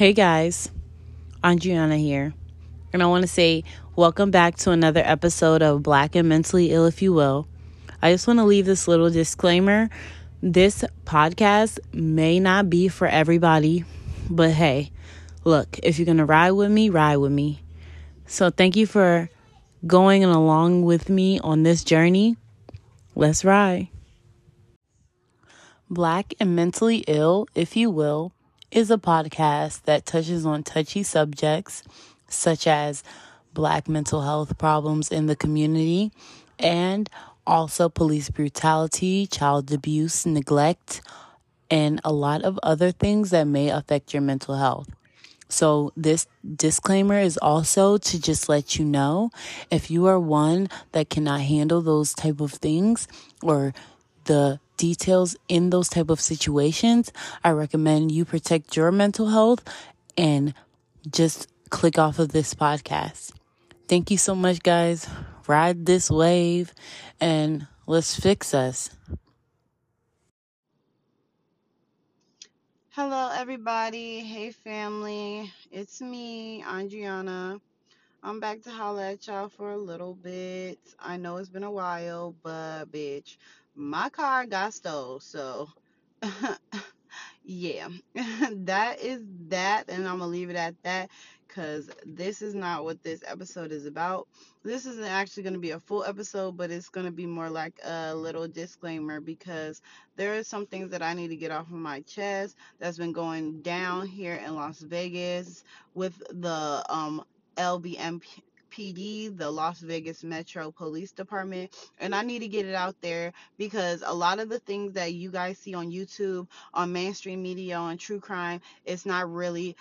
Hey guys, Andriana here, and I want to say welcome back to another episode of Black and Mentally Ill, if you will. I just want to leave this little disclaimer this podcast may not be for everybody, but hey, look, if you're going to ride with me, ride with me. So thank you for going along with me on this journey. Let's ride. Black and Mentally Ill, if you will is a podcast that touches on touchy subjects such as black mental health problems in the community and also police brutality, child abuse, neglect, and a lot of other things that may affect your mental health. So this disclaimer is also to just let you know if you are one that cannot handle those type of things or the details in those type of situations, I recommend you protect your mental health and just click off of this podcast. Thank you so much, guys. Ride this wave and let's fix us. Hello, everybody. Hey, family. It's me, Andriana. I'm back to holla at y'all for a little bit. I know it's been a while, but bitch, my car got stole. So, yeah, that is that. And I'm going to leave it at that because this is not what this episode is about. This isn't actually going to be a full episode, but it's going to be more like a little disclaimer because there are some things that I need to get off of my chest that's been going down here in Las Vegas with the um LVMP PD, the Las Vegas Metro Police Department, and I need to get it out there because a lot of the things that you guys see on YouTube, on mainstream media, on true crime, it's not really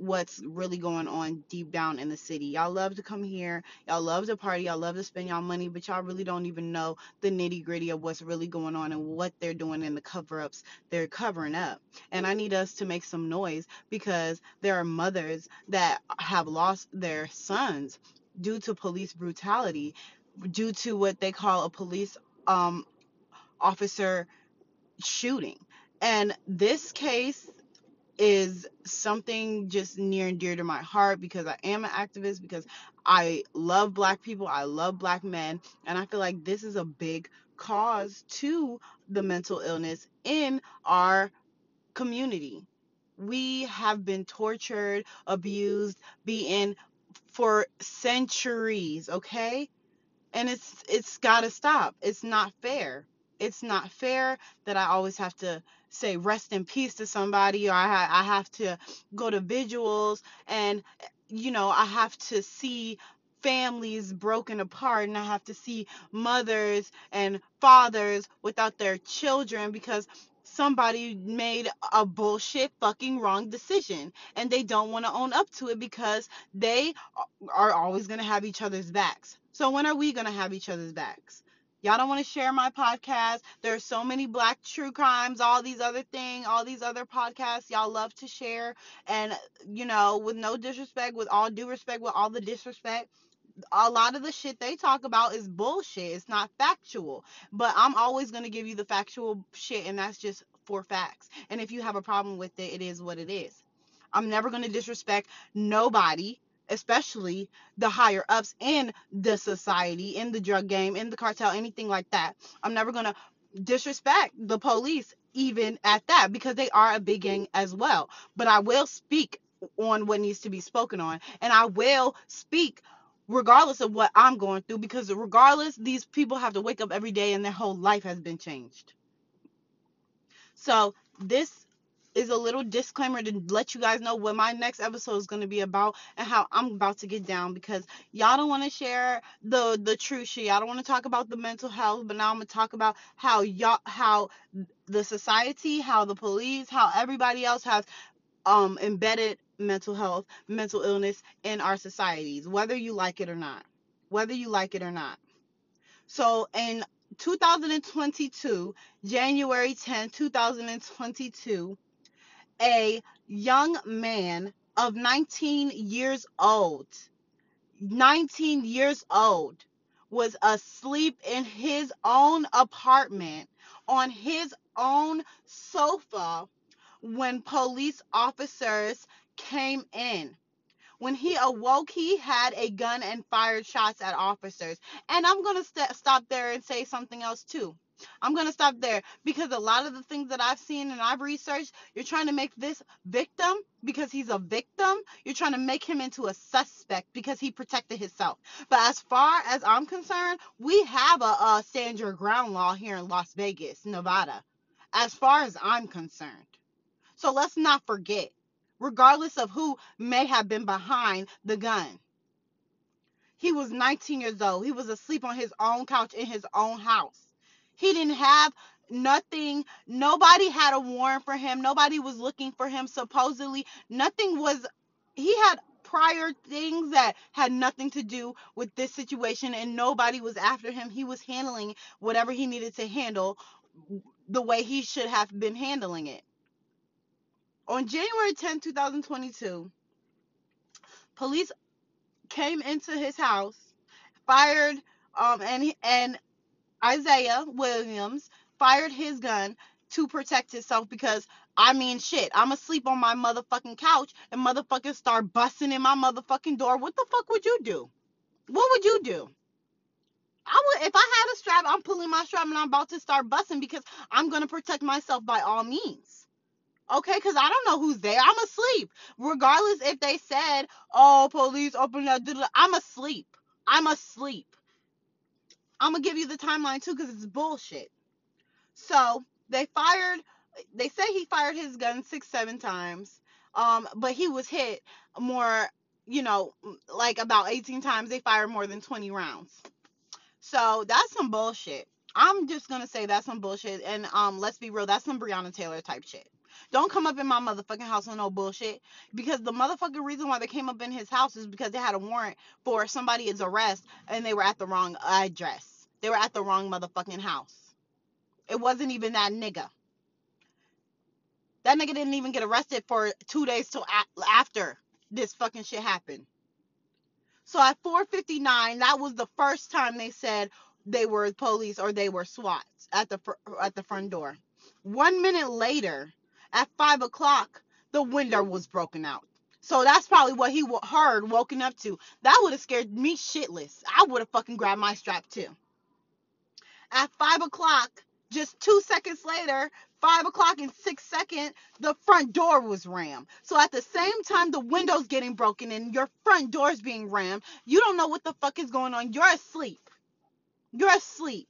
what's really going on deep down in the city. Y'all love to come here, y'all love to party, y'all love to spend y'all money, but y'all really don't even know the nitty gritty of what's really going on and what they're doing in the cover ups they're covering up. And I need us to make some noise because there are mothers that have lost their sons due to police brutality, due to what they call a police um, officer shooting. And this case is something just near and dear to my heart because I am an activist, because I love black people, I love black men, and I feel like this is a big cause to the mental illness in our community. We have been tortured, abused, beaten for centuries, okay? And it's it's got to stop. It's not fair. It's not fair that I always have to say rest in peace to somebody or I I have to go to vigils and you know, I have to see families broken apart and I have to see mothers and fathers without their children because somebody made a bullshit fucking wrong decision and they don't want to own up to it because they are always going to have each other's backs. So when are we going to have each other's backs? Y'all don't want to share my podcast. There's so many black true crimes, all these other things, all these other podcasts y'all love to share. And, you know, with no disrespect, with all due respect, with all the disrespect, a lot of the shit they talk about is bullshit. It's not factual. But I'm always going to give you the factual shit, and that's just for facts. And if you have a problem with it, it is what it is. I'm never going to disrespect nobody, especially the higher ups in the society, in the drug game, in the cartel, anything like that. I'm never going to disrespect the police, even at that, because they are a big gang as well. But I will speak on what needs to be spoken on, and I will speak regardless of what I'm going through, because regardless, these people have to wake up every day and their whole life has been changed. So, this is a little disclaimer to let you guys know what my next episode is going to be about and how I'm about to get down because y'all don't want to share the the true shit. Y'all don't want to talk about the mental health, but now I'm going to talk about how y'all how the society, how the police, how everybody else has um embedded mental health, mental illness in our societies, whether you like it or not. Whether you like it or not. So in 2022, January 10, 2022, a young man of 19 years old, 19 years old, was asleep in his own apartment on his own sofa when police officers came in. When he awoke, he had a gun and fired shots at officers. And I'm going to st- stop there and say something else too. I'm going to stop there because a lot of the things that I've seen and I've researched, you're trying to make this victim because he's a victim. You're trying to make him into a suspect because he protected himself. But as far as I'm concerned, we have a, a stand your ground law here in Las Vegas, Nevada, as far as I'm concerned. So let's not forget, regardless of who may have been behind the gun. He was 19 years old. He was asleep on his own couch in his own house. He didn't have nothing. Nobody had a warrant for him. Nobody was looking for him. Supposedly, nothing was. He had prior things that had nothing to do with this situation, and nobody was after him. He was handling whatever he needed to handle the way he should have been handling it. On January 10, 2022, police came into his house, fired, um, and and Isaiah Williams fired his gun to protect himself because I mean shit, I'm asleep on my motherfucking couch and motherfuckers start busting in my motherfucking door. What the fuck would you do? What would you do? I would if I had a strap, I'm pulling my strap and I'm about to start busting because I'm gonna protect myself by all means. Okay, because I don't know who's there. I'm asleep. Regardless if they said, oh, police open that, I'm asleep. I'm asleep. I'm gonna give you the timeline too because it's bullshit. So they fired. They say he fired his gun six, seven times. Um, but he was hit more. You know, like about 18 times. They fired more than 20 rounds. So that's some bullshit. I'm just gonna say that's some bullshit. And um, let's be real, that's some Breonna Taylor type shit. Don't come up in my motherfucking house with no bullshit. Because the motherfucking reason why they came up in his house is because they had a warrant for somebody's arrest and they were at the wrong address. They were at the wrong motherfucking house. It wasn't even that nigga. That nigga didn't even get arrested for two days till after this fucking shit happened. So at 4:59, that was the first time they said they were police or they were SWAT at the at the front door. One minute later, at five o'clock, the window was broken out. So that's probably what he heard woken up to. That would have scared me shitless. I would have fucking grabbed my strap too. At five o'clock, just two seconds later, five o'clock and six seconds, the front door was rammed. So at the same time the window's getting broken and your front door's being rammed, you don't know what the fuck is going on. You're asleep. You're asleep.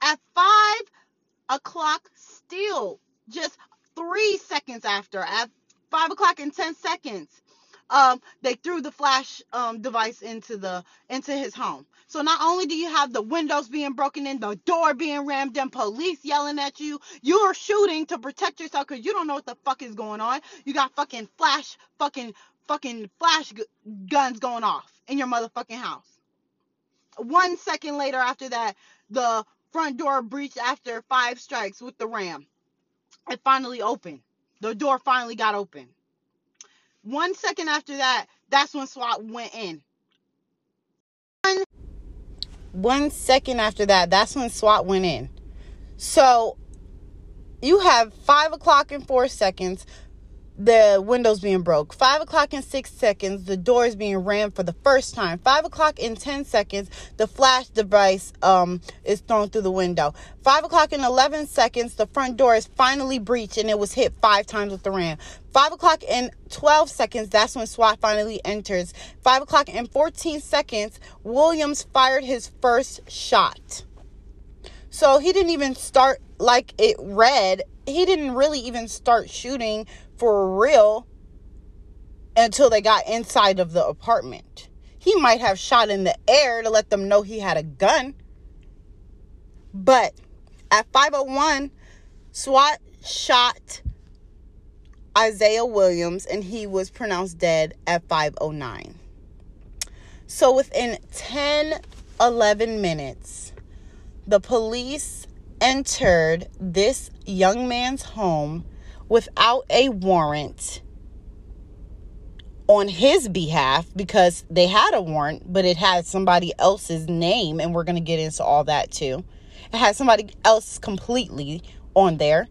At five o'clock, still just three seconds after, at five o'clock and ten seconds, um, they threw the flash um, device into the into his home. So not only do you have the windows being broken in, the door being rammed in, police yelling at you, you're shooting to protect yourself because you don't know what the fuck is going on. You got fucking flash, fucking, fucking flash guns going off in your motherfucking house. One second later after that, the front door breached after five strikes with the ram. It finally opened. The door finally got open. One second after that, that's when SWAT went in. One, one second after that, that's when SWAT went in. So you have five o'clock and four seconds, the windows being broke. Five o'clock in six seconds, the doors being rammed for the first time. Five o'clock in ten seconds, the flash device um is thrown through the window. Five o'clock in eleven seconds, the front door is finally breached and it was hit five times with the ram. Five o'clock in 12 seconds, that's when SWAT finally enters. Five o'clock in 14 seconds, Williams fired his first shot. So he didn't even start like it read. He didn't really even start shooting for real until they got inside of the apartment. He might have shot in the air to let them know he had a gun. But at 501, SWAT shot Isaiah Williams and he was pronounced dead at 509. So within 10 11 minutes, the police entered this young man's home without a warrant on his behalf because they had a warrant, but it had somebody else's name, and we're going to get into all that too. It had somebody else completely on there.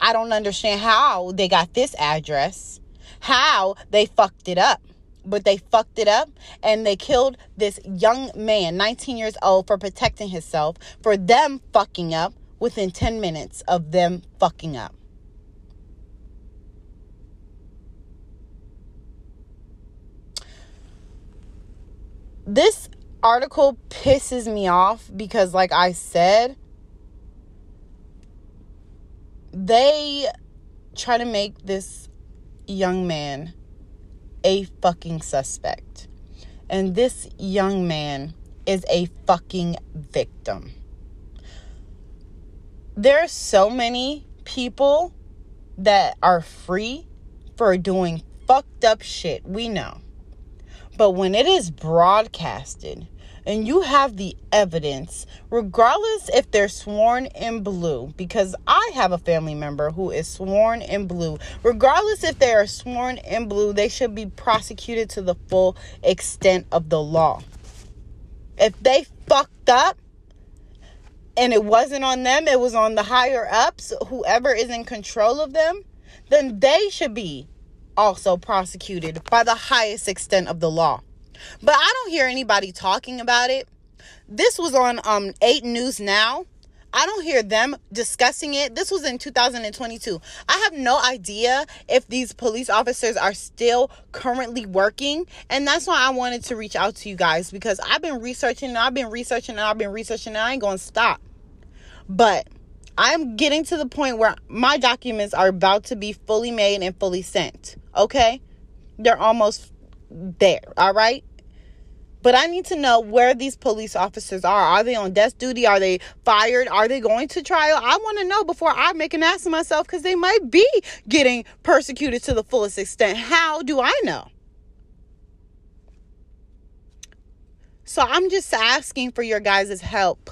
I don't understand how they got this address, how they fucked it up. But they fucked it up and they killed this young man, 19 years old, for protecting himself, for them fucking up within 10 minutes of them fucking up. This article pisses me off because, like I said, they try to make this young man a fucking suspect. And this young man is a fucking victim. There are so many people that are free for doing fucked up shit. We know. But when it is broadcasted and you have the evidence, regardless if they're sworn in blue, because I have a family member who is sworn in blue, regardless if they are sworn in blue, they should be prosecuted to the full extent of the law. If they fucked up, and it wasn't on them, it was on the higher ups, whoever is in control of them, then they should be also prosecuted by the highest extent of the law. But I don't hear anybody talking about it. This was on um 8 News Now. I don't hear them discussing it. This was in 2022. I have no idea if these police officers are still currently working. And that's why I wanted to reach out to you guys because I've been researching and I've been researching and I've been researching and I ain't going to stop. But I'm getting to the point where my documents are about to be fully made and fully sent. Okay? They're almost there. All right? But I need to know where these police officers are. Are they on desk duty? Are they fired? Are they going to trial? I want to know before I make an ass of myself because they might be getting persecuted to the fullest extent. How do I know? So I'm just asking for your guys' help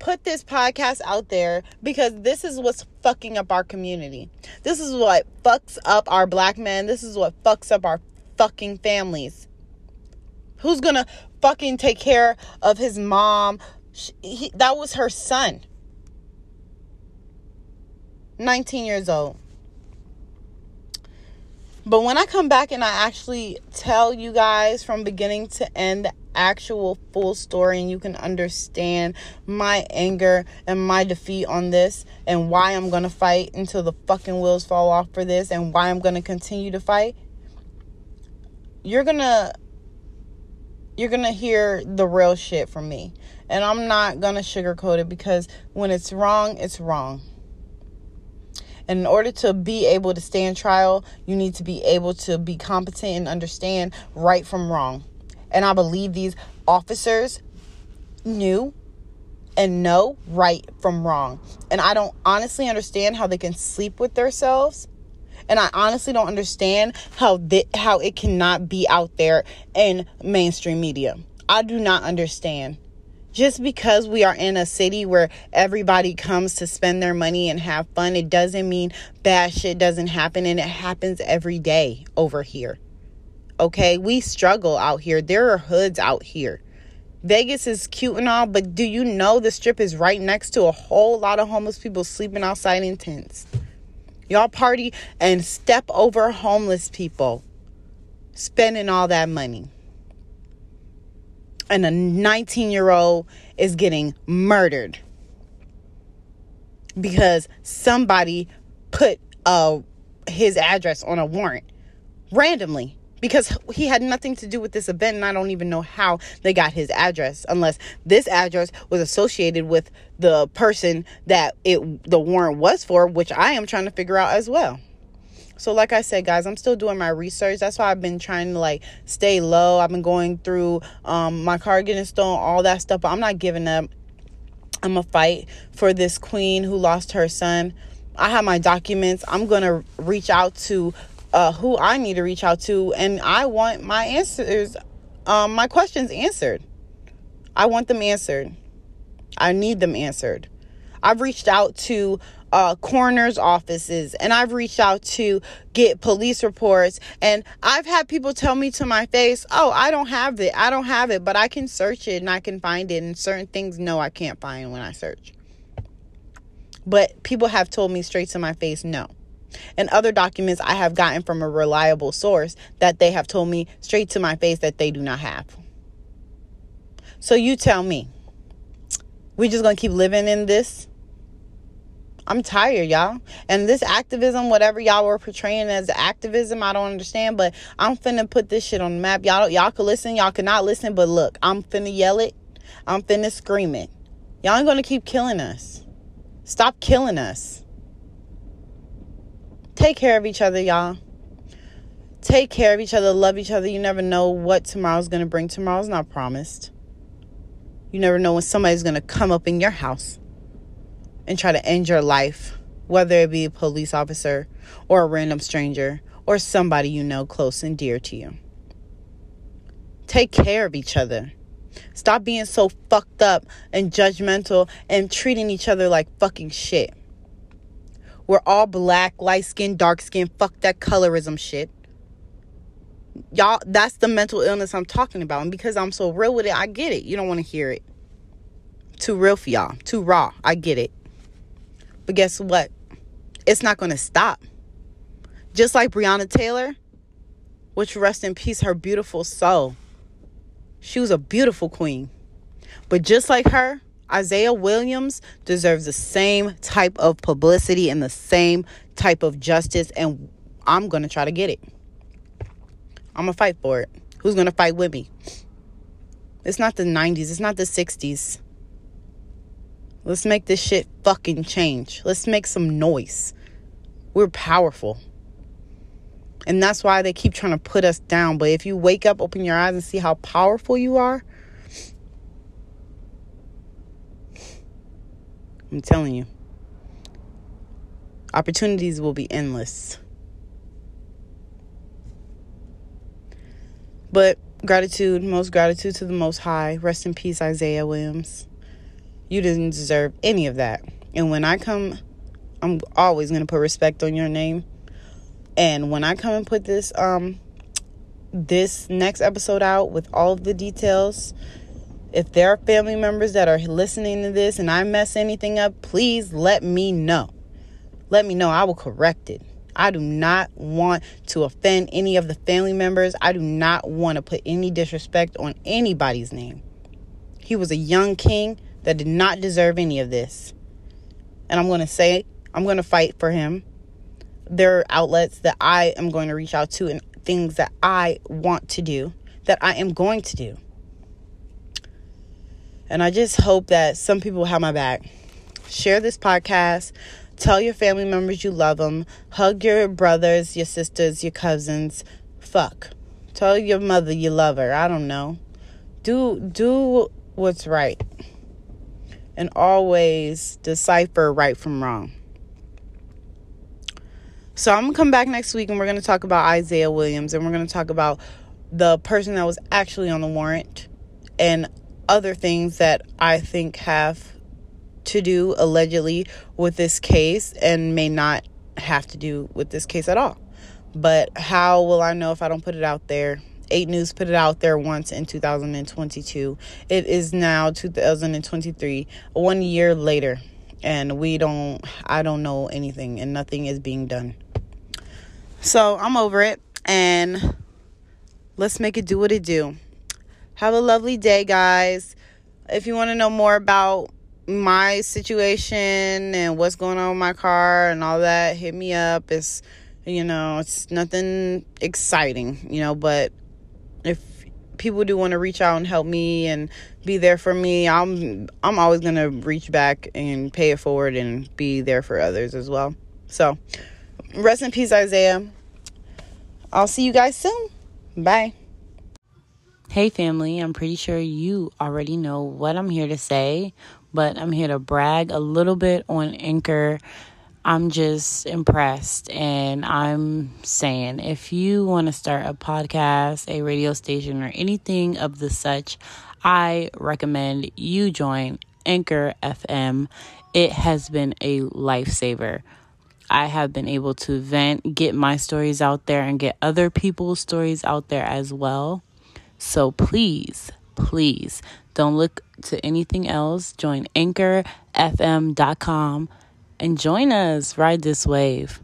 put this podcast out there because this is what's fucking up our community. This is what fucks up our black men. This is what fucks up our fucking families. Who's gonna fucking take care of his mom? He, that was her son. 19 years old. But when I come back and I actually tell you guys from beginning to end actual full story and you can understand my anger and my defeat on this and why I'm going to fight until the fucking wheels fall off for this and why I'm going to continue to fight, you're going to you're going to hear the real shit from me. And I'm not going to sugarcoat it because when it's wrong, it's wrong. In order to be able to stand trial, you need to be able to be competent and understand right from wrong. And I believe these officers knew and know right from wrong. And I don't honestly understand how they can sleep with themselves. And I honestly don't understand how th- how it cannot be out there in mainstream media. I do not understand. Just because we are in a city where everybody comes to spend their money and have fun, it doesn't mean bad shit doesn't happen and it happens every day over here. Okay, we struggle out here. There are hoods out here. Vegas is cute and all, but do you know the strip is right next to a whole lot of homeless people sleeping outside in tents? Y'all party and step over homeless people spending all that money. And a 19 year old is getting murdered because somebody put uh, his address on a warrant randomly because he had nothing to do with this event and I don't even know how they got his address unless this address was associated with the person that it the warrant was for which I am trying to figure out as well. So like I said guys, I'm still doing my research. That's why I've been trying to like stay low. I've been going through um my car getting stolen, all that stuff, but I'm not giving up. I'm a fight for this queen who lost her son. I have my documents. I'm going to reach out to uh, who I need to reach out to, and I want my answers, um, my questions answered. I want them answered. I need them answered. I've reached out to uh, coroner's offices and I've reached out to get police reports. And I've had people tell me to my face, oh, I don't have it. I don't have it, but I can search it and I can find it. And certain things, no, I can't find when I search. But people have told me straight to my face no. And other documents I have gotten from a reliable source that they have told me straight to my face that they do not have. So you tell me, we just gonna keep living in this? I'm tired, y'all. And this activism, whatever y'all were portraying as activism, I don't understand. But I'm finna put this shit on the map. Y'all, y'all can listen, y'all cannot listen. But look, I'm finna yell it. I'm finna scream it. Y'all ain't gonna keep killing us. Stop killing us. Take care of each other, y'all. Take care of each other, love each other. You never know what tomorrow's gonna bring. Tomorrow's not promised. You never know when somebody's gonna come up in your house and try to end your life, whether it be a police officer or a random stranger or somebody you know close and dear to you. Take care of each other. Stop being so fucked up and judgmental and treating each other like fucking shit. We're all black, light skin, dark skin. Fuck that colorism shit. Y'all, that's the mental illness I'm talking about. And because I'm so real with it, I get it. You don't want to hear it. Too real for y'all. Too raw. I get it. But guess what? It's not going to stop. Just like Breonna Taylor, which rest in peace, her beautiful soul. She was a beautiful queen. But just like her, Isaiah Williams deserves the same type of publicity and the same type of justice, and I'm going to try to get it. I'm going to fight for it. Who's going to fight with me? It's not the 90s, it's not the 60s. Let's make this shit fucking change. Let's make some noise. We're powerful. And that's why they keep trying to put us down. But if you wake up, open your eyes, and see how powerful you are, I'm telling you, opportunities will be endless. But gratitude, most gratitude to the Most High. Rest in peace, Isaiah Williams. You didn't deserve any of that. And when I come, I'm always going to put respect on your name. And when I come and put this um this next episode out with all the details, if there are family members that are listening to this and I mess anything up, please let me know. Let me know. I will correct it. I do not want to offend any of the family members. I do not want to put any disrespect on anybody's name. He was a young king that did not deserve any of this. And I'm going to say, I'm going to fight for him. There are outlets that I am going to reach out to and things that I want to do, that I am going to do. And I just hope that some people have my back. Share this podcast. Tell your family members you love them. Hug your brothers, your sisters, your cousins. Fuck. Tell your mother you love her. I don't know. Do do what's right. And always decipher right from wrong. So I'm going to come back next week and we're going to talk about Isaiah Williams and we're going to talk about the person that was actually on the warrant and other things that I think have to do allegedly with this case and may not have to do with this case at all. But how will I know if I don't put it out there? 8 News put it out there once in 2022. It is now 2023, one year later, and we don't, I don't know anything, and nothing is being done. So I'm over it, and let's make it do what it do. Have a lovely day, guys. If you want to know more about my situation and what's going on with my car and all that, hit me up. It's, you know, it's nothing exciting, you know, but if people do want to reach out and help me and be there for me, I'm I'm always going to reach back and pay it forward and be there for others as well. So, rest in peace Isaiah. I'll see you guys soon. Bye. Hey, family, I'm pretty sure you already know what I'm here to say, but I'm here to brag a little bit on Anchor. I'm just impressed, and I'm saying if you want to start a podcast, a radio station, or anything of the such, I recommend you join Anchor FM. It has been a lifesaver. I have been able to vent, get my stories out there, and get other people's stories out there as well. So please, please don't look to anything else. Join anchorfm.com and join us. Ride this wave.